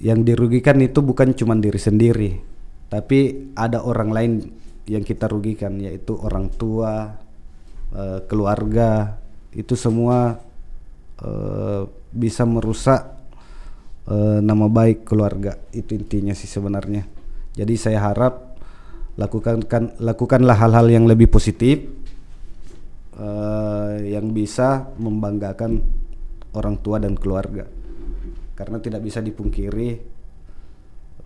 yang dirugikan itu bukan cuma diri sendiri, tapi ada orang lain yang kita rugikan yaitu orang tua, eh, keluarga, itu semua eh, bisa merusak eh, nama baik keluarga. Itu intinya sih sebenarnya. Jadi saya harap lakukan kan, lakukanlah hal-hal yang lebih positif yang bisa membanggakan orang tua dan keluarga karena tidak bisa dipungkiri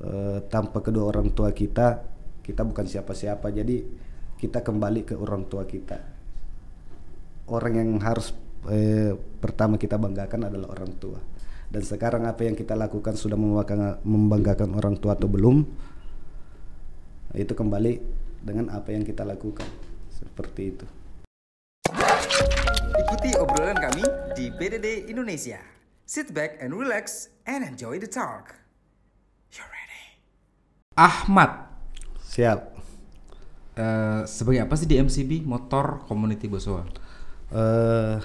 eh, tanpa kedua orang tua kita kita bukan siapa-siapa. Jadi kita kembali ke orang tua kita. Orang yang harus eh, pertama kita banggakan adalah orang tua. Dan sekarang apa yang kita lakukan sudah membanggakan, orang tua atau belum itu kembali dengan apa yang kita lakukan. Seperti itu. Ikuti obrolan kami di BDD Indonesia. Sit back and relax and enjoy the talk. You ready? Ahmad, siap eh, sebagai apa sih di MCB Motor Community Bosowa? eh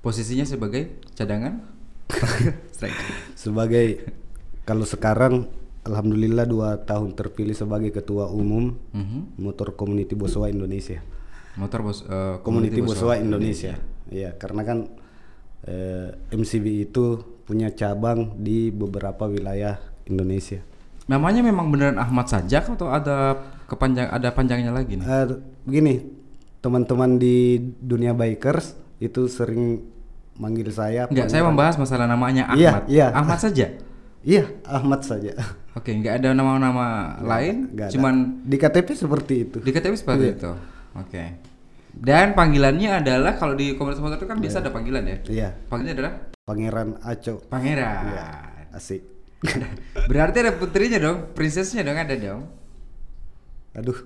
Posisinya sebagai cadangan? Strike. sebagai kalau sekarang alhamdulillah dua tahun terpilih sebagai ketua umum Mhm. motor community Bosowa Indonesia Motor bos, eh, community Bosowa Indonesia Iya karena kan eh, MCB itu punya cabang di beberapa wilayah Indonesia Namanya memang beneran Ahmad saja atau ada kepanjang ada panjangnya lagi nih? Eh, begini teman-teman di dunia bikers itu sering manggil saya Enggak, saya membahas masalah namanya Iya, Ahmad. iya. Ahmad saja. iya Ahmad saja Oke, nggak ada nama-nama lain, Nggak ada. cuman di KTP seperti itu di KTP seperti Iya. itu. Oke. Dan panggilannya adalah kalau di komunitas motor itu kan biasa ada panggilan ya. iya Panggilannya adalah Pangeran Aco Pangeran. Iya, asik Berarti ada putrinya dong, princessnya dong ada dong. aduh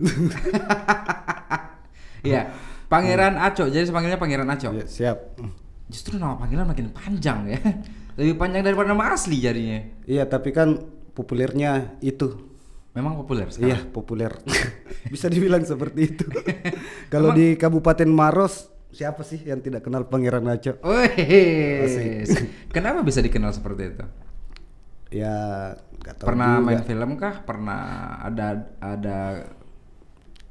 Iya, Pangeran Aco. Jadi panggilnya Pangeran Aco. Ya, siap Justru nama panggilan makin panjang ya. Lebih panjang daripada nama asli jadinya. iya tapi kan populernya itu Memang populer iya sekarang. populer bisa dibilang seperti itu kalau di Kabupaten Maros siapa sih yang tidak kenal Pangeran Aco Wih, kenapa bisa dikenal seperti itu? ya nggak tahu Pernah juga. main film kah? Pernah ada ada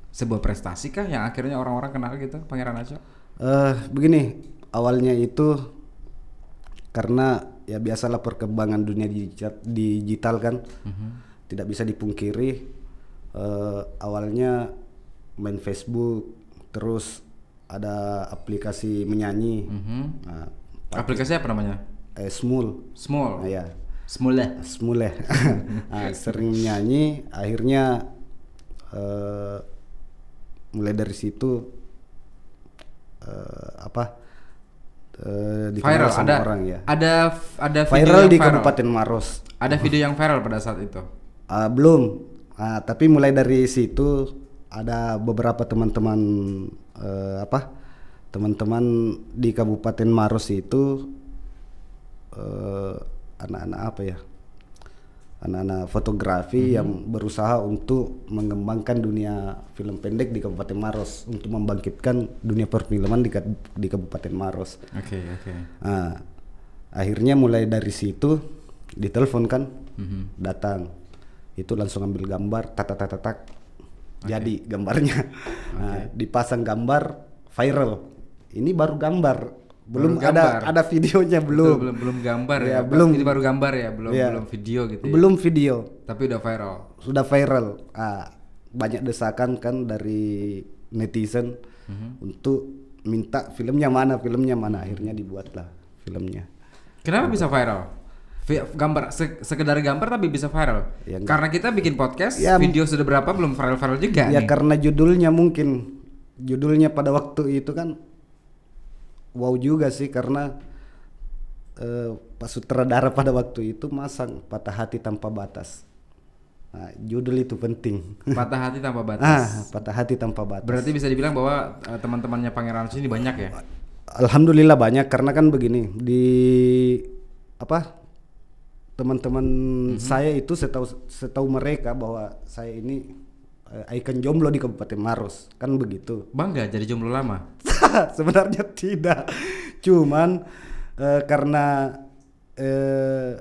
sebuah prestasi kah yang akhirnya orang-orang kenal gitu Pangeran Aco? Eh, begini awalnya itu karena ya biasalah perkembangan dunia digital, digital kan tidak bisa dipungkiri eh, awalnya main Facebook terus ada aplikasi menyanyi Mhm. nah, Aplikasi apa namanya? eh, Smul Small. nah, ya Small ya? Smul ya Nah, sering menyanyi akhirnya eh, mulai dari situ eh, apa dikenal Viral sama ada orang ya ada ada video viral yang di Kabupaten Maros Ada video yang viral pada saat itu. Ah, belum Ah, tapi mulai dari situ ada beberapa teman-teman eh, apa teman-teman di Kabupaten Maros itu eh, anak-anak apa ya anak-anak fotografi yang berusaha untuk mengembangkan dunia film pendek di Kabupaten Maros untuk membangkitkan dunia perfilman di, di Kabupaten Maros. Oke, oke. Nah, akhirnya mulai dari situ ditelepon kan, Mhm. datang, itu langsung ambil gambar, tak tak tak tak, tak. jadi gambarnya, nah, dipasang gambar viral. Ini baru gambar, belum Baru gambar. ada ada videonya Betul, belum, belum belum gambar ya. Ya, belum. Ini baru gambar ya, belum Iya. belum video gitu ya. belum video, Tapi udah viral. sudah viral. Ah, banyak desakan kan dari netizen Mhm. untuk minta filmnya mana, filmnya mana, akhirnya dibuatlah filmnya. Kenapa bisa viral? Gambar se- sekedar gambar tapi bisa viral. Ya, enggak. Karena kita bikin podcast, Ya, video sudah berapa belum viral-viral juga ya nih. karena judulnya mungkin judulnya pada waktu itu kan wow juga sih karena eh, Pak Sutradara pada waktu itu masang patah hati tanpa batas. Nah, judul itu penting. Patah hati tanpa batas. ah, patah hati tanpa batas. Berarti bisa dibilang bahwa eh, teman-temannya Pangeran sini banyak ya. Alhamdulillah banyak karena kan begini di apa teman-teman saya itu setahu setahu mereka bahwa saya ini eh, ikon jomblo di Kabupaten Maros kan begitu. Bangga jadi jomblo lama. Sebenarnya tidak, cuman eh, karena eh,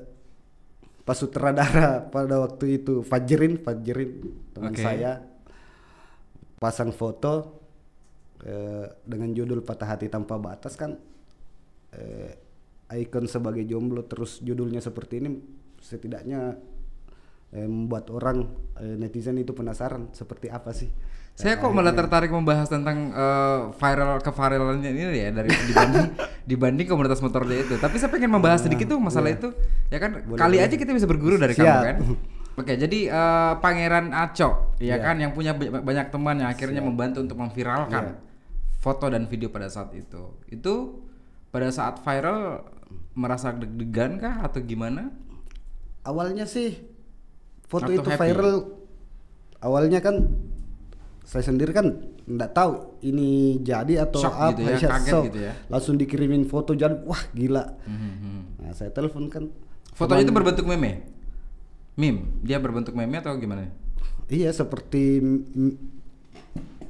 pas sutradara pada waktu itu Fajrin Fajrin teman Oke. saya pasang foto eh, dengan judul Patah Hati Tanpa Batas kan eh, ikon sebagai jomblo terus judulnya seperti ini setidaknya eh, membuat orang eh, netizen itu penasaran seperti apa sih Saya kok malah tertarik membahas tentang eh, viral keviralannya ini ya dari dibanding dibanding komunitas motor dia itu. Tapi saya pengen membahas sedikit tuh masalah itu. Ya kan kali aja kita bisa berguru dari kamu Siap. kan. Oke, jadi eh, Pangeran Aco ya Iya. kan yang punya ba- banyak teman yang akhirnya membantu untuk memviralkan foto dan video pada saat itu. Itu pada saat viral merasa deg-degan kah atau gimana? awalnya sih foto Atau itu happy? viral awalnya kan saya sendiri kan nggak tahu ini jadi atau Shock apa gitu ya, Iya, kaget shock. gitu ya. langsung dikirimin foto jadi wah gila Mhm. nah saya telepon kan Fotonya itu berbentuk meme. Meme, dia berbentuk meme atau gimana? iya seperti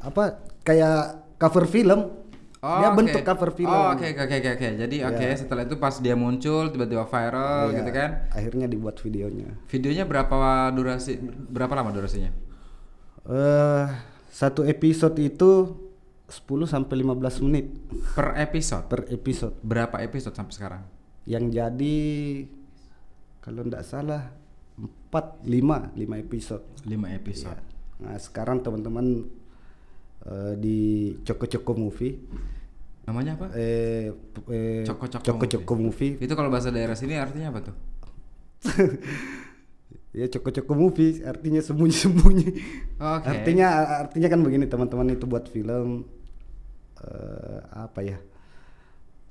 apa kayak cover film dia oke. bentuk cover film Oh, oke oke oke oke. Jadi oke Ya. setelah itu pas dia muncul tiba-tiba viral Iya, gitu kan. akhirnya dibuat videonya Videonya berapa durasi berapa lama durasinya? eh satu episode itu 10 sampai 15 menit Per episode. per episode Berapa episode sampai sekarang? yang jadi kalau tidak salah 4 5 5 episode. 5 episode. Nah, sekarang teman-teman eh, di Coko Coko Movie Namanya apa? eh, eh Coko Coko Coko Coko Movie. Itu kalau bahasa daerah sini artinya apa tuh? Ya Coko Coko Movie artinya sembunyi-sembunyi. Oke. Artinya artinya kan begini teman-teman itu buat film eh, apa ya?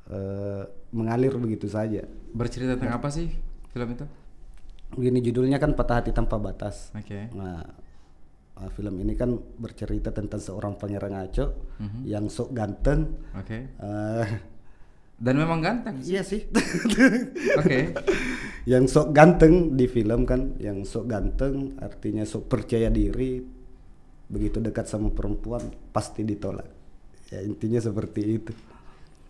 Eh, mengalir begitu saja. Bercerita tentang apa sih film itu? Begini judulnya kan Patah Hati Tanpa Batas. Oke. Nah, uh, film ini kan bercerita tentang seorang pangeran ngaco Mhm. yang sok ganteng. Oke. uh, Dan memang ganteng. iya sih. Oke. yang sok ganteng di film kan, yang sok ganteng artinya sok percaya diri. Begitu dekat sama perempuan pasti ditolak. Ya intinya seperti itu.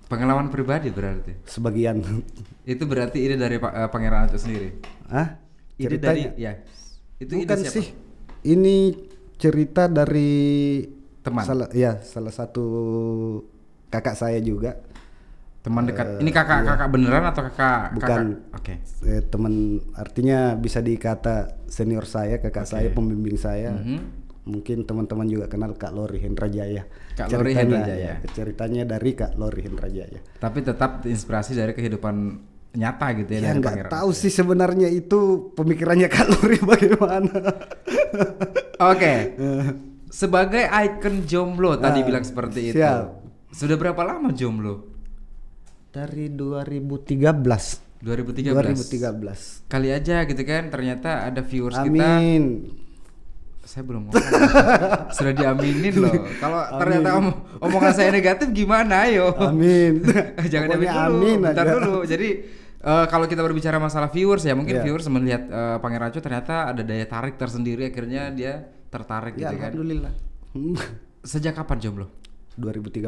Pengalaman pribadi berarti. Sebagian. Itu berarti ide dari Pak eh, Pangeran Aco sendiri. ah, Ide dari ya. Itu ide Bukan siapa? sih. Ini cerita dari Teman. Salah, ya, salah satu kakak saya juga. Teman dekat. Ini kakak-kakak beneran atau kakak iya. Bukan. kakak- Oke. eh, teman artinya bisa dikata senior saya kakak saya pembimbing saya Mhm. mungkin teman-teman juga kenal Kak Lori Hendra Jaya Kak Lori Ceritanya, Hendra Jaya. ya, ceritanya dari Kak Lori Hendra Jaya Tapi tetap inspirasi dari kehidupan nyata gitu ya, ya nggak tahu sih sebenarnya itu pemikirannya Kak Lori bagaimana Oke. Sebagai ikon jomblo tadi Ah, bilang seperti itu. siap. Sudah berapa lama jomblo? dari 2013 2013. 2013 Kali aja gitu kan ternyata ada viewers kita. Amin Saya belum ngomong. Sudah diaminin loh. Kalau ternyata om- omongan saya negatif gimana ayo? Amin Jangan Pokoknya dulu. amin bentar aja. dulu. Jadi eh, kalau kita berbicara masalah viewers ya mungkin Iya. viewers melihat eh, Pangeran Aco ternyata ada daya tarik tersendiri akhirnya dia tertarik ya gitu kan. Alhamdulillah. Sejak kapan jomblo? 2013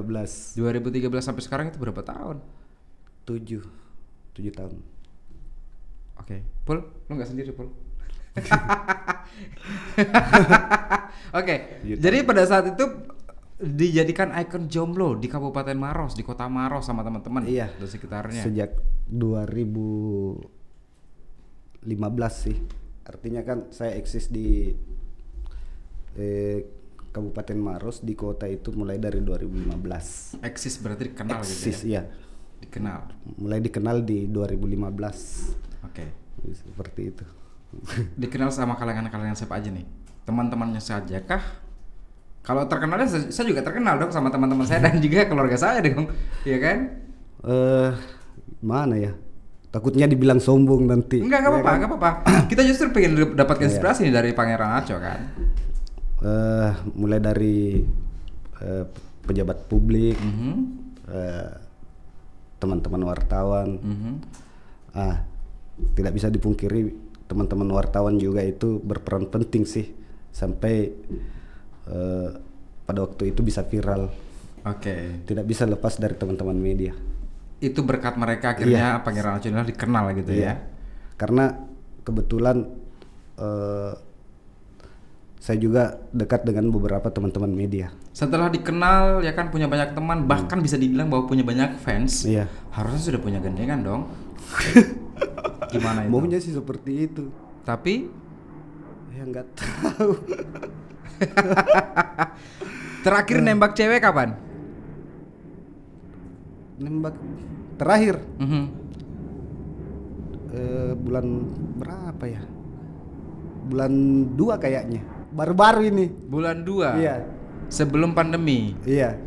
2013 sampai sekarang itu berapa tahun? 7 7 tahun Oke, Pul, lu nggak sendiri Pul? Oke, Iya, jadi pada saat itu dijadikan ikon jomblo di Kabupaten Maros, di Kota Maros sama teman-teman Iya. dan sekitarnya. Sejak 2015 sih. Artinya kan saya eksis di eh, Kabupaten Maros di kota itu mulai dari 2015. Eksis berarti dikenal gitu Eksis ya? iya. Dikenal. Mulai dikenal di 2015. Oke. Seperti itu. Dikenal sama kalangan-kalangan siapa aja nih? Teman-temannya saja kah? Kalau terkenalnya saya juga terkenal dong sama teman-teman saya dan juga keluarga saya dong, Iya kan? Eh mana ya? Takutnya dibilang sombong nanti. Enggak, enggak Ya apa-apa, kan? enggak apa-apa. Kita justru pengen dapatkan Iya. inspirasi nih dari Pangeran Aco kan. Eh, mulai dari eh, pejabat publik, Mhm. eh, teman-teman wartawan. Mhm. Ah, tidak bisa dipungkiri teman-teman wartawan juga itu berperan penting sih sampai eh, pada waktu itu bisa viral. Oke. Tidak bisa lepas dari teman-teman media. Itu berkat mereka akhirnya Pangeran Aco inilah dikenal gitu Iya. ya. Karena kebetulan eh, saya juga dekat dengan beberapa teman-teman media. Setelah dikenal ya kan punya banyak teman, bahkan bisa dibilang bahwa punya banyak fans. Iya. Harusnya sudah punya gandengan dong. Gimana itu? Maunya sih seperti itu. Tapi Ya nggak tahu. terakhir nembak cewek kapan? Nembak terakhir Mhm. eh, bulan berapa ya? Bulan dua kayaknya. Baru-baru ini. Bulan 2. Iya. Sebelum pandemi. Iya.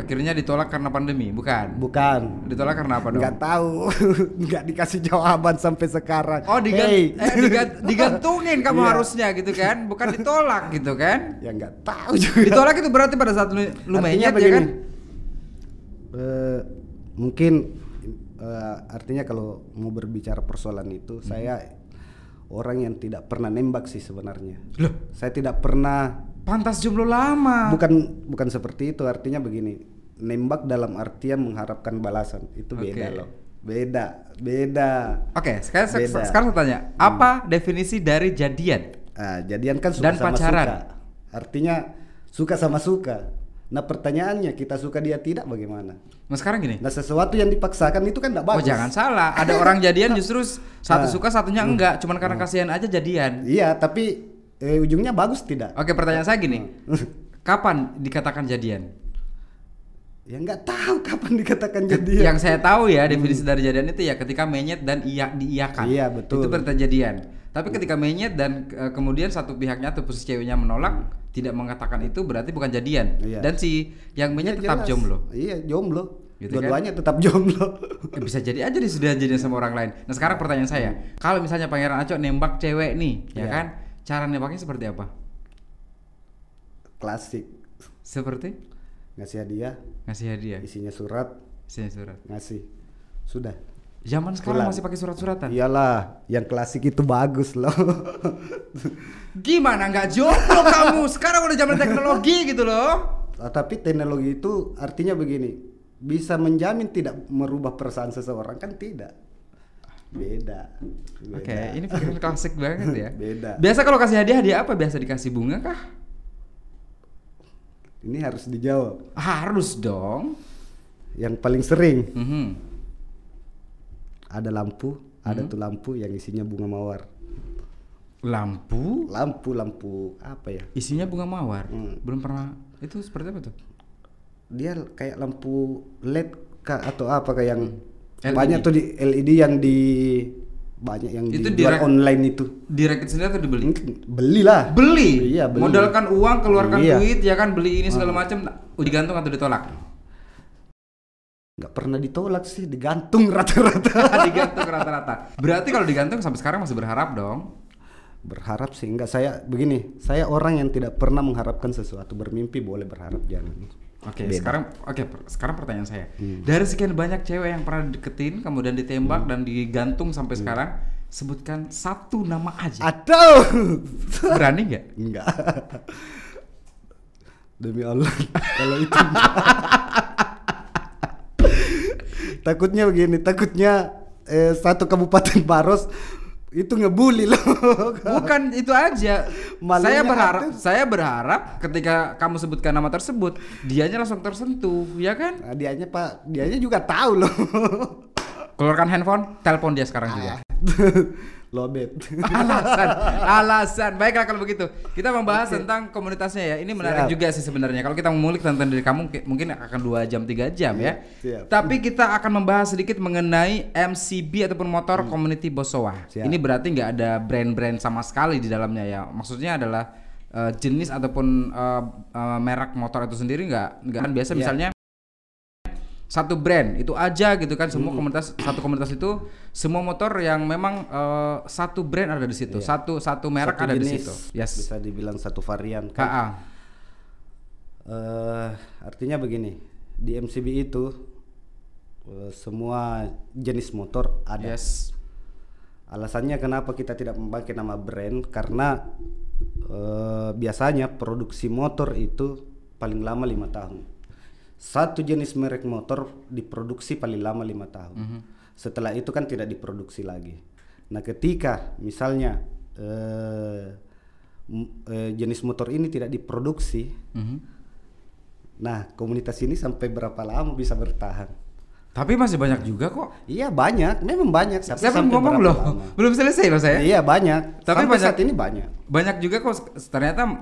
Akhirnya ditolak karena pandemi, bukan? Bukan. Ditolak karena apa dong? Nggak tahu. Nggak dikasih jawaban sampai sekarang. Oh digan Hey. eh, digan- digantungin kamu Iya. harusnya gitu kan, bukan ditolak gitu kan? Ya nggak tahu juga. Ditolak itu berarti pada saat lu, lu menyet ya kan? eh, mungkin eh, artinya kalau mau berbicara persoalan itu Hmm. saya orang yang tidak pernah nembak sih sebenarnya. Loh, Saya tidak pernah pantas jomblo lama. bukan bukan seperti itu artinya begini. Nembak dalam artian mengharapkan balasan itu beda Oke. loh. Beda, beda. Oke, sekarang se- Beda. sekarang saya tanya, apa definisi dari jadian? Ah, jadian kan suka Dan sama pacaran. suka. Artinya suka sama suka. Nah pertanyaannya kita suka dia tidak bagaimana? Nah sekarang gini. Nah sesuatu yang dipaksakan itu kan tidak Oh bagus. jangan salah, ada orang jadian justru satu Ah. suka satunya enggak, cuman karena kasihan aja jadian. Iya, tapi eh, ujungnya bagus tidak? Oke, pertanyaan saya gini. Kapan dikatakan jadian? Ya nggak tahu kapan dikatakan jadian. Yang saya tahu ya definisi dari jadian itu ya ketika menyet dan iya diiyakan. Iya, betul. Itu berarti jadian. Tapi ketika menyet dan eh, kemudian satu pihaknya atau posisi ceweknya menolak, tidak mengatakan itu berarti bukan jadian. Iya. Dan si yang menyet Iya, tetap jelas. jomblo. Iya, jomblo. Gitu kan? Dua-duanya tetap jomblo. Eh, bisa jadi aja dia sudah jadian sama orang lain. Nah sekarang pertanyaan saya, kalau misalnya Pangeran Aco nembak cewek nih, ya Iya. kan? Cara nembaknya seperti apa? Klasik. Seperti Ngasih hadiah, ngasih hadiah, isinya surat, isinya surat. ngasih. Sudah. Zaman sekarang Pulang. masih pakai surat-suratan. Iyalah, yang klasik itu bagus loh. Gimana nggak jomblo kamu? Sekarang udah zaman teknologi gitu loh. Ah, Tapi teknologi itu artinya begini, bisa menjamin tidak merubah perasaan seseorang kan tidak. Beda. Oke, Beda. ini pikiran klasik banget ya. Beda. Biasa kalau kasih hadiah hadiah apa? Biasa dikasih bunga kah? Ini harus dijawab. Harus dong. Yang paling sering Mhm. ada lampu, ada tuh lampu yang isinya bunga mawar. Lampu Lampu lampu apa ya? isinya bunga mawar. Hmm. Belum pernah. Itu seperti apa tuh? Dia kayak lampu LED atau apa kayak yang LED. banyak tuh di LED yang di banyak yang Itu dijual direk- online itu. Direkit sendiri atau dibeli? Belilah. Beli. Iya, beli. Modalkan uang, keluarkan Iya. duit ya kan beli ini segala macam. Uji gantung atau ditolak? nggak pernah ditolak sih, digantung rata-rata. digantung rata-rata. Berarti kalau digantung sampai sekarang masih berharap dong. Berharap sih enggak saya begini, saya orang yang tidak pernah mengharapkan sesuatu, bermimpi boleh berharap jangan. Oke, Beda. sekarang oke, per- sekarang pertanyaan saya. Hmm. Dari sekian banyak cewek yang pernah deketin, kemudian ditembak dan digantung sampai Hmm. sekarang, sebutkan satu nama aja. Atau Berani nggak? enggak. Demi Allah, kalau itu takutnya begini, takutnya eh, satu kabupaten Baros itu ngebully loh. Bukan itu aja. Malunya saya berharap, ada. saya berharap ketika kamu sebutkan nama tersebut, dianya langsung tersentuh, ya kan? Nah, dianya Pak, dianya juga tahu loh. Keluarkan handphone, telepon dia sekarang juga. Lobet. alasan alasan baiklah kalau begitu kita membahas tentang komunitasnya ya ini menarik Siap. juga sih sebenarnya kalau kita mengulik tentang diri kamu ki- mungkin akan dua jam tiga jam ya Siap. tapi kita akan membahas sedikit mengenai MCB ataupun motor community Bosowa Siap. ini berarti nggak ada brand-brand sama sekali di dalamnya ya maksudnya adalah eh, jenis ataupun eh, eh, merek motor itu sendiri nggak nggak kan biasa Iya. misalnya satu brand itu aja gitu kan semua komunitas satu komunitas itu semua motor yang memang eh, satu brand ada di situ Iya. satu satu merek Satu ada di situ yes Bisa dibilang satu varian kan. KA Eh, artinya begini, di MCB itu eh, semua jenis motor ada. yes Alasannya kenapa kita tidak memakai nama brand karena eh, biasanya produksi motor itu paling lama lima tahun. Satu jenis merek motor diproduksi paling lama lima tahun. Mhm. Setelah itu kan tidak diproduksi lagi. Nah, ketika misalnya eh, eh, jenis motor ini tidak diproduksi, Mhm. nah komunitas ini sampai berapa lama bisa bertahan? Tapi masih banyak juga kok. Iya banyak, memang banyak. Tapi Saya belum sampai ngomong loh, lama? belum selesai loh saya. Iya banyak. Tapi Sampai banyak- saat ini banyak. Banyak juga kok ternyata eh,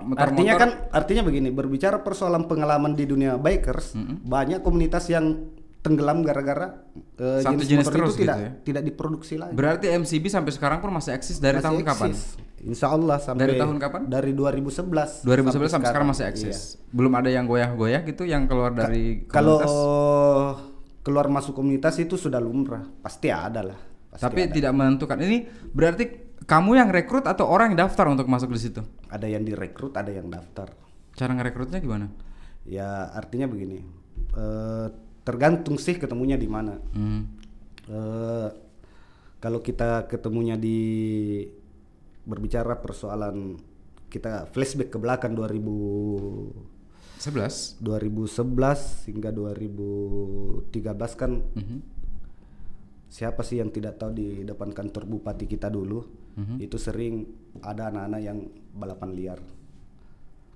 motor-motor. Artinya kan, artinya begini, berbicara persoalan pengalaman di dunia bikers, banyak komunitas yang tenggelam gara-gara eh, Satu jenis, jenis motor terus itu tidak gitu ya? tidak diproduksi lagi. Berarti MCB sampai sekarang pun masih eksis dari Masih tahun kapan? eksis. Insya Allah sampai Dari tahun kapan? Dari 2011. 2011 sampai sekarang masih Iya. eksis. Belum ada yang goyah-goyah gitu yang keluar dari Kalau komunitas. Keluar masuk komunitas itu sudah lumrah, pasti ada lah. Pasti Tapi ada. tidak menentukan. Ini berarti kamu yang rekrut atau orang yang daftar untuk masuk di situ? ada yang direkrut, ada yang daftar. Cara ngerekrutnya gimana? Ya artinya begini, eh, tergantung sih ketemunya di mana. Hmm. Eh, kalau kita ketemunya di berbicara persoalan kita flashback ke belakang 2000 11. 2011 hingga 2013 kan Mhm. siapa sih yang tidak tahu di depan kantor bupati kita dulu Mhm. itu sering ada anak-anak yang balapan liar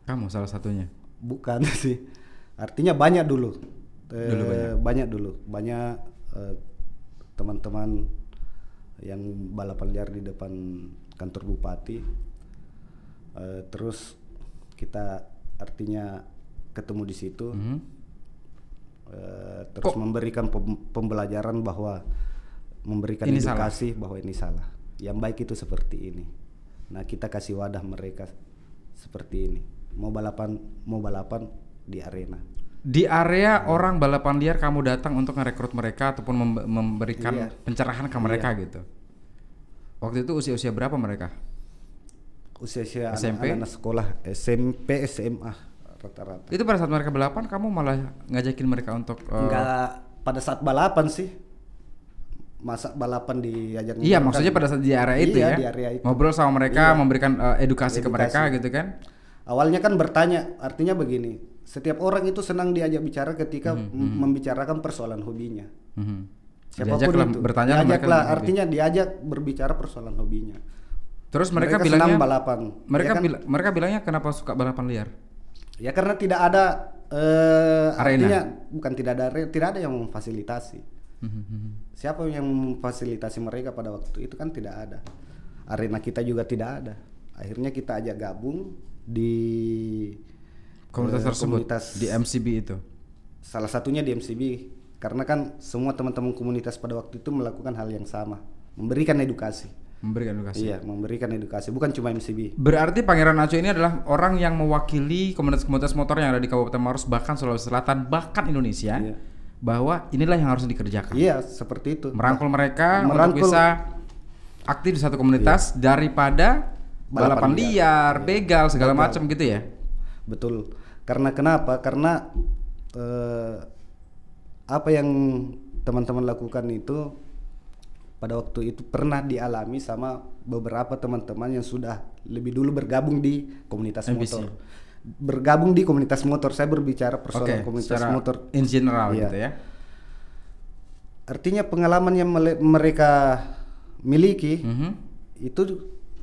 Kamu salah satunya. bukan sih artinya banyak dulu, Eh, Dulu banyak. banyak dulu banyak eh, teman-teman yang balapan liar di depan kantor bupati Eh, terus kita artinya ketemu di situ Mhm. Eh, terus memberikan pem- pembelajaran bahwa memberikan Ini salah. edukasi bahwa ini salah. Yang baik itu seperti ini. Nah kita kasih wadah mereka seperti ini. Mau balapan mau balapan di arena. Di area orang balapan liar kamu datang untuk merekrut mereka ataupun mem- memberikan Iya. pencerahan ke mereka gitu. Waktu itu usia-usia berapa mereka? Usia-usia SMP? anak-anak sekolah SMP SMA rata-rata. Itu pada saat mereka balapan kamu malah ngajakin mereka untuk eh, Enggak pada saat balapan sih. Masa balapan diajak Iya, ngobrol maksudnya kan? pada saat di area itu Iya, ya. di area itu. Ngobrol sama mereka, Iya. memberikan eh, edukasi, ke Edukasi. mereka gitu kan. Awalnya kan bertanya, artinya begini. Setiap orang itu senang diajak bicara ketika m- membicarakan persoalan hobinya. Mhm. Siapa pun Diajaklah itu. bertanya diajaklah, hobi. artinya diajak berbicara persoalan hobinya. Terus mereka, mereka bilangnya balapan, Mereka ya kan? bila- mereka bilangnya kenapa suka balapan liar? Ya karena tidak ada eh Arena. artinya bukan tidak ada tidak ada yang memfasilitasi. Mhm, mhm. Siapa yang memfasilitasi mereka pada waktu itu kan tidak ada. Arena kita juga tidak ada. Akhirnya kita ajak gabung di Komunitas eh, tersebut komunitas di MCB itu. salah satunya di MCB karena kan semua teman-teman komunitas pada waktu itu melakukan hal yang sama, memberikan edukasi. Memberikan edukasi. Iya, memberikan edukasi, bukan cuma MCB. Berarti Pangeran Aco ini adalah orang yang mewakili komunitas-komunitas motor yang ada di Kabupaten Maros bahkan Sulawesi Selatan bahkan Indonesia Iya. bahwa inilah yang harus dikerjakan. Iya, seperti itu. Merangkul mereka Merangkul- untuk bisa aktif di satu komunitas daripada balapan, Balapan liar, begal segala macam gitu ya. Betul. Karena kenapa? Karena eh, apa yang teman-teman lakukan itu pada waktu itu pernah dialami sama beberapa teman-teman yang sudah lebih dulu bergabung di komunitas motor. Bergabung di komunitas motor. Saya berbicara persoalan Oke, komunitas motor. in general Iya. gitu ya. Artinya pengalaman yang mereka miliki Mhm. itu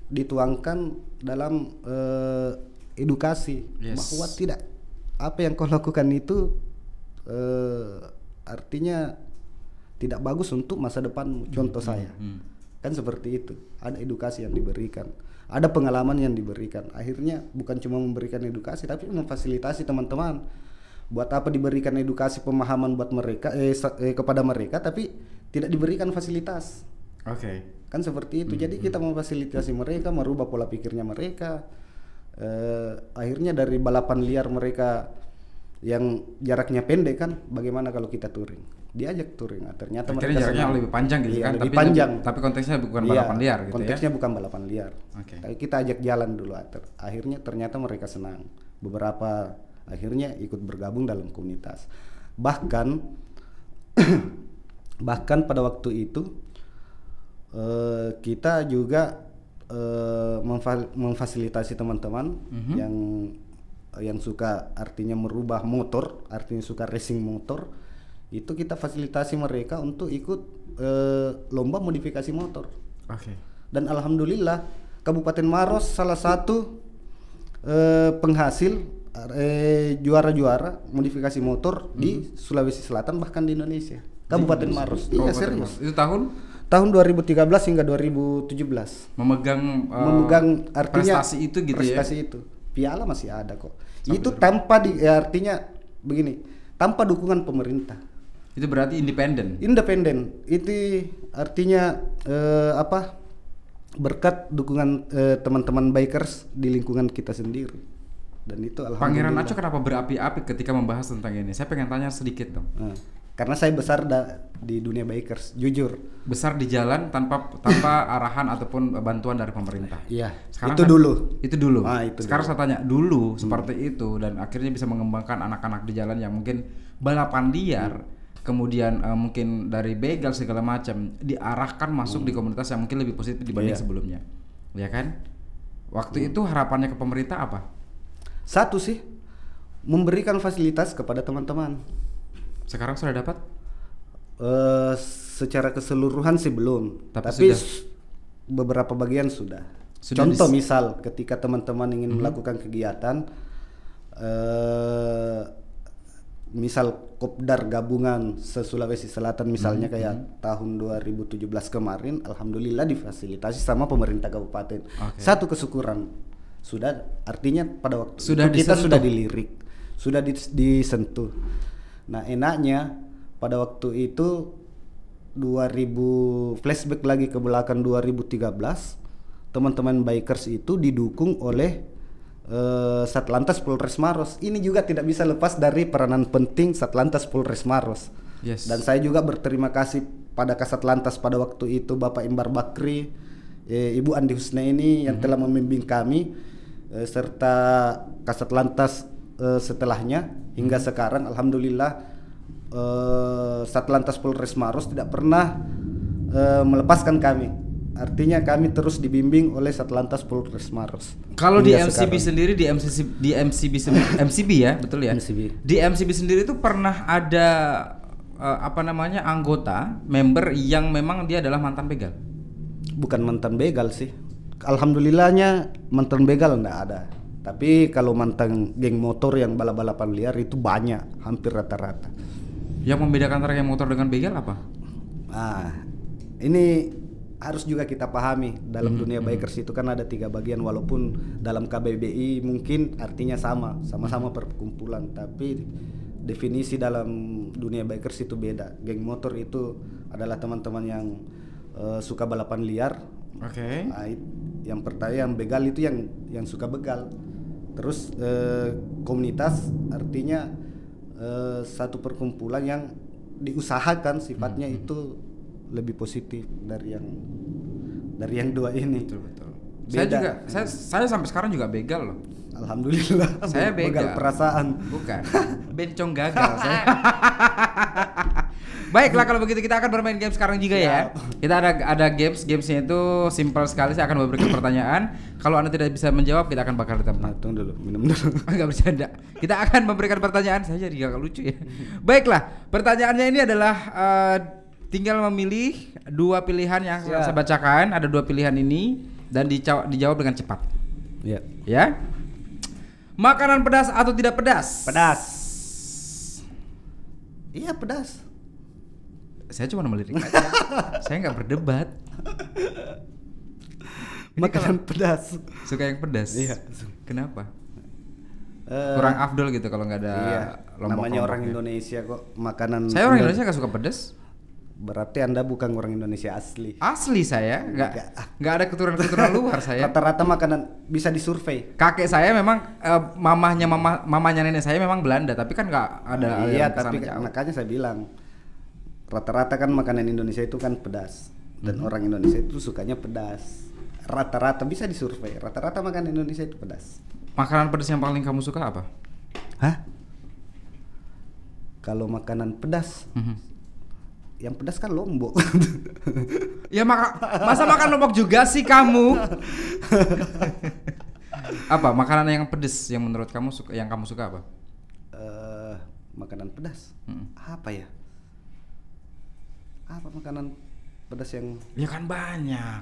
dituangkan dalam eh, edukasi Yes. bahwa tidak apa yang kau lakukan itu eh, artinya tidak bagus untuk masa depan contoh saya. hmm. kan seperti itu. Ada edukasi yang diberikan. Ada pengalaman yang diberikan. Akhirnya bukan cuma memberikan edukasi tapi memfasilitasi teman-teman. Buat apa diberikan edukasi pemahaman buat mereka eh, eh, kepada mereka tapi tidak diberikan fasilitas. Oke. kan seperti itu. Jadi kita memfasilitasi mereka merubah pola pikirnya mereka. Eh, akhirnya dari balapan liar mereka yang jaraknya pendek kan bagaimana kalau kita touring diajak touring Nah, ternyata Akhirnya mereka jaraknya senang. lebih panjang gitu Iya, kan, lebih tapi panjang tapi konteksnya bukan Iya, balapan liar gitu ya. konteksnya bukan balapan liar Oke. Tapi kita ajak jalan dulu Ter- akhirnya ternyata mereka senang beberapa akhirnya ikut bergabung dalam komunitas bahkan bahkan pada waktu itu eh, kita juga eh, memfa- memfasilitasi teman-teman Mhm. yang yang suka artinya merubah motor artinya suka racing motor itu kita fasilitasi mereka untuk ikut eh, lomba modifikasi motor Oke. Dan alhamdulillah Kabupaten Maros salah satu eh, penghasil eh, juara-juara modifikasi motor di Sulawesi Selatan bahkan di Indonesia. Kabupaten Maros. Iya Kabupaten serius. Maros. Itu tahun Tahun 2013 hingga 2017. memegang eh, memegang artinya prestasi itu gitu prestasi ya. itu piala masih ada kok. Itu tanpa di ya artinya begini tanpa dukungan pemerintah. Itu berarti independen. independen. Itu artinya eh, apa berkat dukungan eh, teman-teman bikers di lingkungan kita sendiri. Dan itu Pangeran alhamdulillah. Aco kenapa berapi-api ketika membahas tentang ini? Saya pengen tanya sedikit dong. Nah, karena saya besar da- di dunia bikers jujur Besar di jalan tanpa tanpa arahan ataupun bantuan dari pemerintah. iya Sekarang itu kan- dulu Itu dulu. Ah, itu Sekarang dulu. saya tanya dulu seperti itu dan akhirnya bisa mengembangkan anak-anak di jalan yang mungkin balapan liar, kemudian eh, mungkin dari begal segala macam diarahkan masuk di komunitas yang mungkin lebih positif dibanding Iya. sebelumnya. Ya kan? Waktu itu harapannya ke pemerintah apa? satu sih memberikan fasilitas kepada teman-teman Sekarang sudah dapat? Eh, secara keseluruhan sih belum, Tapi tapi, sudah. beberapa bagian sudah. Sudah Contoh dis- Mhm. misal ketika teman-teman ingin melakukan kegiatan, eh, misal kopdar gabungan se Sulawesi Selatan misalnya Mhm. kayak tahun 2017 kemarin, alhamdulillah difasilitasi sama pemerintah kabupaten. Oke. Satu kesyukuran sudah, artinya pada waktu Sudah itu kita sudah dilirik, sudah dis- disentuh. Nah enaknya pada waktu itu 2000 flashback lagi ke belakang 2013 teman-teman bikers itu didukung oleh eh, Satlantas Polres Maros. Ini juga tidak bisa lepas dari peranan penting Satlantas Polres Maros. Yes. Dan saya juga berterima kasih pada Kasat Lantas pada waktu itu Bapak Imbar Bakri, eh, Ibu Andi Husna ini yang telah membimbing kami eh, serta Kasat Lantas eh, setelahnya hingga sekarang alhamdulillah eh, Satlantas Polres Maros tidak pernah eh, melepaskan kami. Artinya kami terus dibimbing oleh Satlantas Polres Maros. Kalau di MCB sekarang. sendiri di MCB di MCB MCB ya, betul ya? MCB. Di MCB sendiri itu pernah ada eh, apa namanya anggota member yang memang dia adalah mantan begal. bukan mantan begal sih. Alhamdulillahnya mantan begal enggak ada. Tapi kalau mantan geng motor yang balap-balapan liar itu banyak, hampir rata-rata. Yang membedakan antara yang motor dengan begal apa? Ah, ini harus juga kita pahami dalam dunia bikers itu kan ada tiga bagian walaupun dalam KBBI mungkin artinya sama, sama-sama perkumpulan, tapi definisi dalam dunia bikers itu beda. Geng motor itu adalah teman-teman yang eh, suka balapan liar, Oke. Nah, it- yang pertama yang begal itu yang yang suka begal. Terus eh, komunitas artinya eh, satu perkumpulan yang diusahakan sifatnya Hmm, itu lebih positif dari yang dari yang dua ini. Betul betul. Saya Beda. juga saya saya sampai sekarang juga begal loh. Alhamdulillah. Saya begal. perasaan. Bukan. Bencong gagal saya. Baiklah kalau begitu kita akan bermain game sekarang juga ya. Kita ada ada games, gamesnya itu simpel sekali. Saya akan memberikan pertanyaan. Kalau anda tidak bisa menjawab, kita akan bakar di tempat. Nah, tunggu dulu, minum dulu. Enggak bercanda. Kita akan memberikan pertanyaan. Saya jadi agak lucu ya. Baiklah, pertanyaannya ini adalah eh, tinggal memilih dua pilihan yang saya bacakan. Ada dua pilihan ini dan dijawab dengan cepat. Ya. Ya. Makanan pedas atau tidak pedas? Pedas. Iya, pedas. Saya cuma melirik aja. saya nggak berdebat. Ini Makanan pedas. Suka yang pedas. Iya. Kenapa? Eh, Kurang afdol gitu kalau nggak ada iya, lombok namanya orang Indonesia kok makanan Saya orang Indo- Indonesia nggak suka pedas. Berarti Anda bukan orang Indonesia asli. Asli saya nggak Nggak. ada keturunan-keturunan luar saya. Rata-rata makanan bisa disurvei. Kakek saya memang eh, mamahnya mama mamanya nenek saya memang Belanda tapi kan nggak ada iya, tapi jauh. makanya saya bilang rata-rata kan makanan Indonesia itu kan pedas dan Mhm. orang Indonesia itu sukanya pedas. Rata-rata bisa disurvei. Rata-rata makanan Indonesia itu pedas. Makanan pedas yang paling kamu suka apa? Hah? Kalau makanan pedas, Mhm. yang pedas kan lombok. Ya maka masa makan lombok juga sih kamu? apa makanan yang pedes yang menurut kamu suka yang kamu suka apa? Eh, makanan pedas. Mm. Apa ya? Apa makanan pedas yang Ya kan banyak.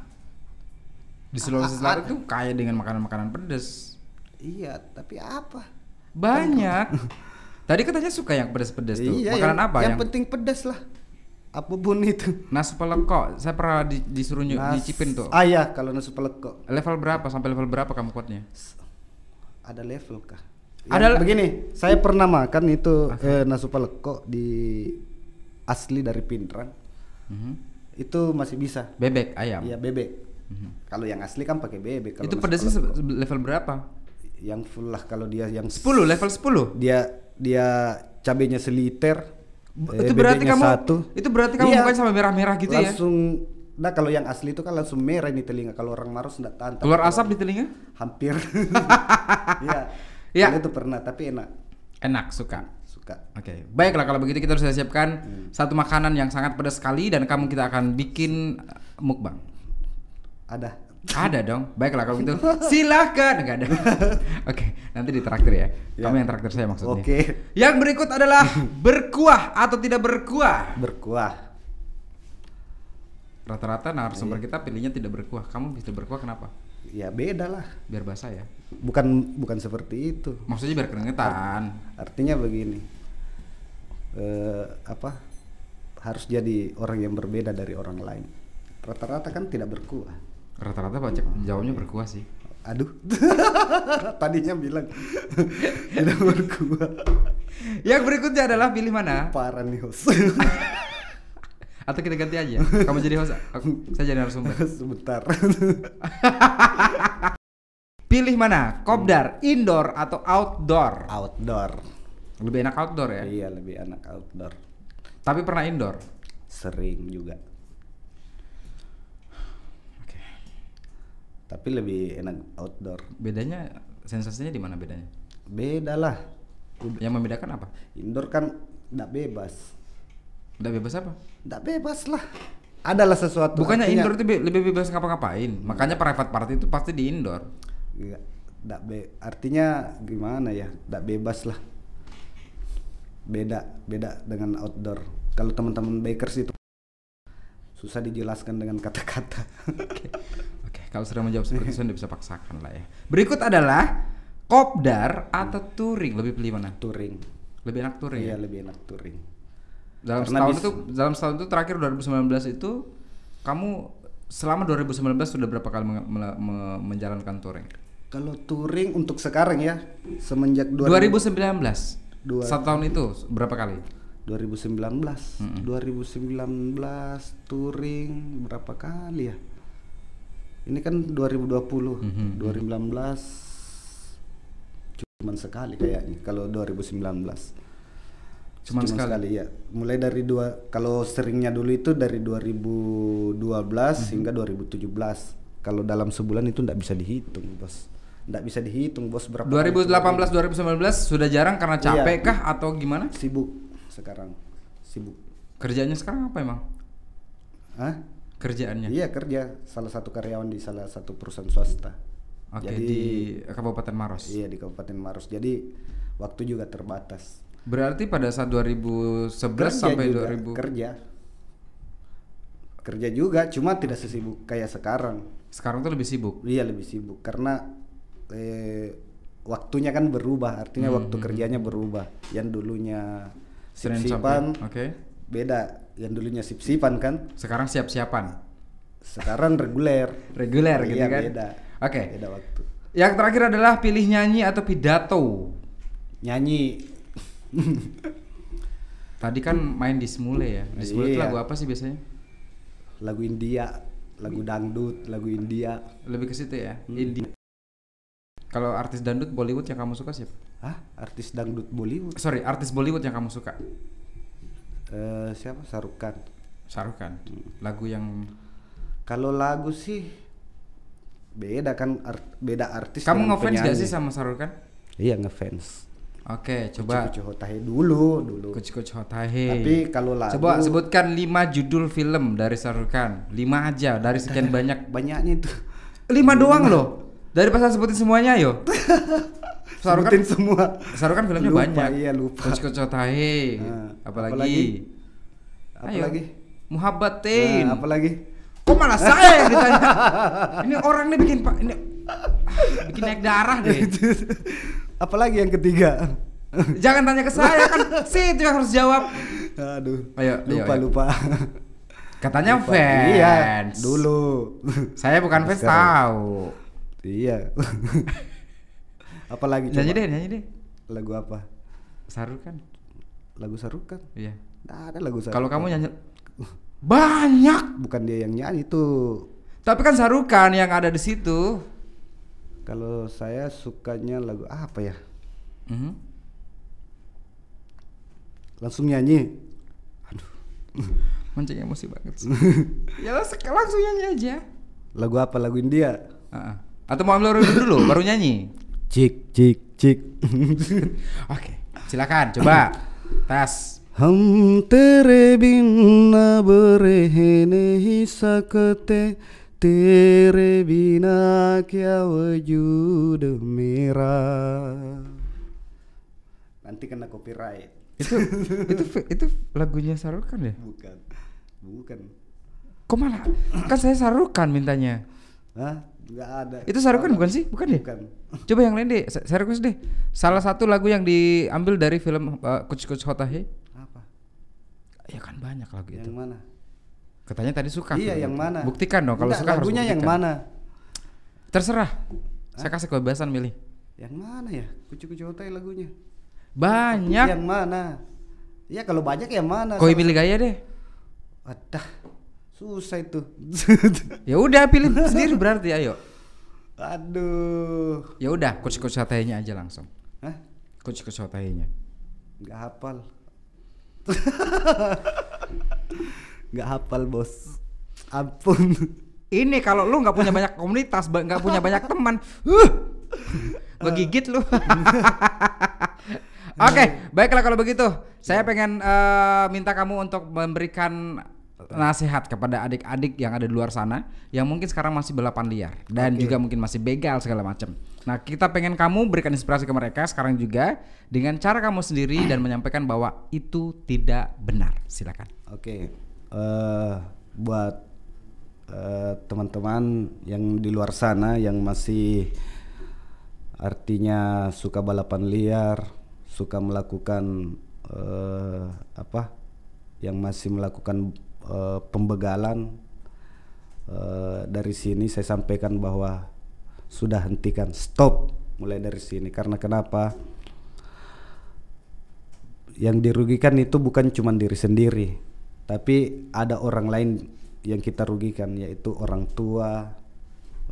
Di Sulawesi Selatan tuh kaya dengan makanan-makanan pedas. Iya, tapi apa? Banyak. Tadi katanya suka yang pedas-pedas tuh. Iya, makanan yang, apa? Yang, penting pedas lah. Apa pun itu. nasi pelekok. Saya pernah di- disuruh nyu- Nas- nyicipin tuh. Ah ya, kalau nasi pelekok Level berapa sampai level berapa kamu kuatnya? ada level kah? Ada- Ada begini, saya pernah makan itu eh, nasi pelekok di asli dari Pindrang. Mhm. Itu masih bisa. Bebek, ayam. Iya, bebek. Kalau yang asli kan pakai bebek. Kalau Itu pedasnya level berapa? yang full lah kalau dia yang 10, level 10. dia dia cabenya seliter eh, itu berarti kamu satu itu berarti kamu Iya. mukanya sampai merah-merah gitu ya? langsung nah kalau yang asli itu kan langsung merah ini telinga kalau orang Maros enggak tahan Keluar asap di telinga? hampir iya Iya. Kalau itu pernah tapi enak Enak, suka. Suka Oke, baiklah kalau begitu kita sudah siapkan Hmm. satu makanan yang sangat pedas sekali dan kamu kita akan bikin uh, mukbang. ada Ada dong. Baiklah kalau gitu. Silahkan. Enggak ada. Oke, nanti ditraktir ya. Ya. Kamu yang traktir saya maksudnya. Oke. Yang berikut adalah berkuah atau tidak berkuah. berkuah Rata-rata narasumber Iya. kita pilihnya tidak berkuah. Kamu bisa berkuah kenapa? ya beda lah Biar basah ya. bukan bukan seperti itu Maksudnya biar keringetan. artinya begini eh, apa harus jadi orang yang berbeda dari orang lain rata-rata kan tidak berkuah Rata-rata baca jawabnya berkuah sih. aduh tadinya bilang tidak berkuah Yang berikutnya adalah pilih mana? parah nih host Atau kita ganti aja. Kamu jadi host, aku, saya jadi narasumber. sebentar Pilih mana? Kopdar, indoor atau outdoor? outdoor Lebih enak outdoor ya. iya lebih enak outdoor Tapi pernah indoor. sering juga Oke. tapi lebih enak outdoor Bedanya sensasinya di mana bedanya? beda lah Yang membedakan apa? indoor kan tidak bebas Udah bebas apa? tidak bebas lah adalah sesuatu Bukannya artinya- indoor itu be- lebih bebas ngapa-ngapain. Makanya private party itu pasti di indoor. Iya, nggak be- artinya gimana ya? Tidak bebas lah. Beda, beda dengan outdoor. Kalau teman-teman bakers itu susah dijelaskan dengan kata-kata. Oke. Oke, kalau sudah menjawab seperti itu Anda bisa paksakan lah ya. Berikut adalah kopdar atau touring. Lebih pilih mana? touring. Lebih enak touring. Iya, ya? lebih enak touring. Dalam Karena setahun itu dalam setahun itu terakhir 2019 itu kamu selama 2019 sudah berapa kali me- menjalankan touring? Kalau touring untuk sekarang ya, semenjak 2000 2019. Dua- Satu tahun itu berapa kali? 2019 2019 touring berapa kali ya? Ini kan 2020 Mhm, 2019 cuman sekali kayaknya kalau 2019 Cuman sekali. ya. Mulai dari dua kalau seringnya dulu itu dari 2012 Mhm. hingga 2017 kalau dalam sebulan itu tidak bisa dihitung bos tidak bisa dihitung bos berapa kali 2018 2019 sudah jarang karena Iya. capek kah atau gimana? sibuk sekarang sibuk Kerjanya sekarang apa emang? Hah? Kerjaannya? Iya kerja salah satu karyawan di salah satu perusahaan swasta. Oke Jadi di Kabupaten Maros. iya di Kabupaten Maros. Jadi waktu juga terbatas. Berarti pada saat 2011 Kerja sampai juga, 2000 kerja. Kerja juga, cuma tidak sesibuk kayak sekarang. sekarang tuh lebih sibuk. Iya lebih sibuk karena eh, waktunya kan berubah. Artinya Hmm, waktu kerjanya berubah. Yang dulunya sip-sipan, Oke. beda. Yang dulunya sip-sipan kan, Sekarang siap-siapan. sekarang reguler. Reguler gitu Iya, kan. Beda. Oke. Beda waktu. Yang terakhir adalah pilih nyanyi atau pidato. Nyanyi Tadi kan main di Smule ya. Di Smule itu Iya. lagu apa sih biasanya? lagu India, lagu dangdut, lagu India. Lebih ke situ ya. Hmm. Indie. Kalau artis dangdut Bollywood yang kamu suka siapa? Hah? Artis dangdut Bollywood? Sorry, artis Bollywood yang kamu suka? Eh, siapa? Sarukan. Shahrukh Khan. Hmm. Lagu yang Kalau lagu sih beda kan art- beda artis. kamu ngefans gak sih sama Shahrukh Khan? Iya ngefans. Oke, coba Cucu Hotahe dulu dulu. Coach Coach Hotahe. Tapi kalau lagu Coba sebutkan 5 judul film dari Khan. 5 aja dari sekian banyak. banyaknya itu. 5 doang loh. Dari pasal sebutin semuanya yo. Khan Sebutin semua. Shahrukh Khan filmnya Lupa, banyak. iya, lupa. Coach Hotahe. Nah, apalagi? apalagi? Ayo. Apalagi? Muhabbatin. Nah, apalagi? Kok malah saya yang ditanya? Ini orang nih bikin pak ini ah, bikin naik darah deh. Apalagi yang ketiga. Jangan tanya ke saya kan, si itu yang harus jawab. Aduh. Ayo, ayo, lupa ayo. lupa. Katanya Lupa. fans. Iya, dulu. Saya bukan fans tahu. Iya. Apalagi Nyanyi coba? deh, nyanyi deh. Lagu apa? Saru kan? Lagu Sarukan. Iya. Nggak ada lagu Sarukan. Kalau kamu nyanyi banyak. bukan dia yang nyanyi tuh. Tapi kan Sarukan yang ada di situ. Kalau saya sukanya lagu apa ya? Mhm. Langsung nyanyi. Mancing emosi banget ya langsung nyanyi aja. Lagu apa? Lagu India. Heeh. Atau mau ambil review dulu baru nyanyi. Cik cik cik. Oke, silakan coba. Tes. हम तेरे बिन अब रह नहीं सकते तेरे बिना क्या वजूद मेरा nanti kena copyright Itu itu itu lagunya Sarukan ya? bukan bukan Kok malah kan saya Sarukan mintanya. Hah? Nggak ada Itu Sarukan bukan sih? Bukan ya? bukan Coba yang lain deh, request deh. Salah satu lagu yang diambil dari film uh, Kuch Kuch Hotahe. apa Ya kan banyak lagu itu. yang mana Katanya tadi suka. iya yang itu. mana Buktikan dong kalau suka harus lagunya yang buktikan. mana Terserah. Saya kasih kebebasan milih. yang mana ya kucu kucu hotai lagunya Banyak. yang mana ya kalau banyak yang mana Koi milih gaya deh. Adah, susah itu. Ya udah pilih sendiri berarti ayo. Aduh. Ya udah, Kuch Kuch Hotahe-nya aja langsung. Hah? Kuch Kuch Hotahe-nya. Nggak hafal. Nggak hafal, Bos. Ampun. Ini kalau lu nggak punya banyak komunitas, nggak punya banyak teman, huh, ngegigit lu. Oke, baiklah kalau begitu. Saya pengen eh, minta kamu untuk memberikan nasihat kepada adik-adik yang ada di luar sana yang mungkin sekarang masih balapan liar dan Oke. juga mungkin masih begal segala macam. Nah, kita pengen kamu berikan inspirasi ke mereka sekarang juga dengan cara kamu sendiri dan menyampaikan bahwa itu tidak benar. Silakan. Oke. eh buat eh, teman-teman yang di luar sana yang masih artinya suka balapan liar, suka melakukan eh, apa? Yang masih melakukan eh, pembegalan eh, dari sini saya sampaikan bahwa sudah hentikan, stop mulai dari sini karena kenapa? yang dirugikan itu bukan cuma diri sendiri, tapi ada orang lain yang kita rugikan yaitu orang tua,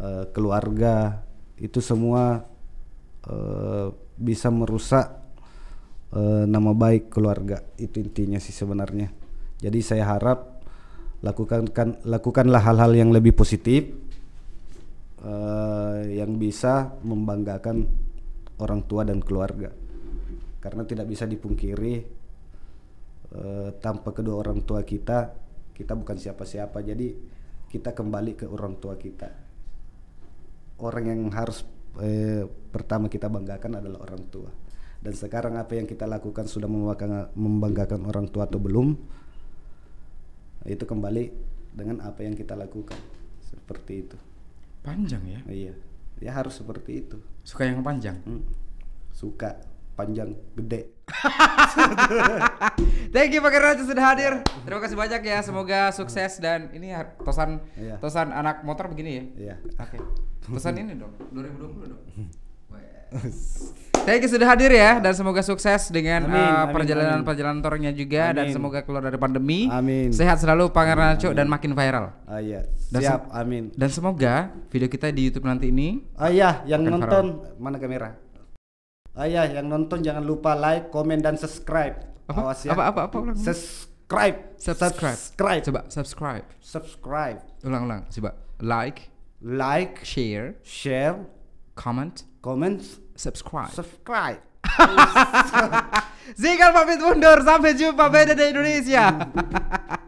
eh, keluarga, itu semua eh, bisa merusak eh, nama baik keluarga. Itu intinya sih sebenarnya. Jadi saya harap lakukan kan, lakukanlah hal-hal yang lebih positif eh, yang bisa membanggakan orang tua dan keluarga. Karena tidak bisa dipungkiri eh, tanpa kedua orang tua kita kita bukan siapa-siapa. Jadi kita kembali ke orang tua kita. Orang yang harus eh, pertama kita banggakan adalah orang tua. Dan sekarang apa yang kita lakukan sudah membanggakan orang tua atau belum itu kembali dengan apa yang kita lakukan seperti itu Panjang ya. iya ya harus seperti itu Suka yang panjang. Hmm. suka panjang gede Thank you Pak Raja sudah hadir. Terima kasih banyak ya. Semoga sukses dan ini har- tosan Iya. tosan anak motor begini ya. Iya. Oke. Tosan ini dong 2020 dong. Thank you sudah hadir ya dan semoga sukses dengan Amin, uh, perjalanan amin. perjalanan tornya juga dan Amin. semoga keluar dari pandemi. Amin. Sehat selalu Pangeran Nacho dan makin viral. Ah iya, Dan siap, amin. Dan semoga video kita di YouTube nanti ini Ah iya, yang nonton mana kamera? Ah iya, yang nonton jangan lupa like, komen dan subscribe. Apa? Awas ya. Apa, apa, apa, ulang. Subscribe. subscribe. Subscribe. Coba subscribe. Subscribe. Ulang-ulang. Coba like, Like, share, share, comment, comment, subscribe. subscribe. Zikal pamit mundur sampai jumpa beda di Indonesia.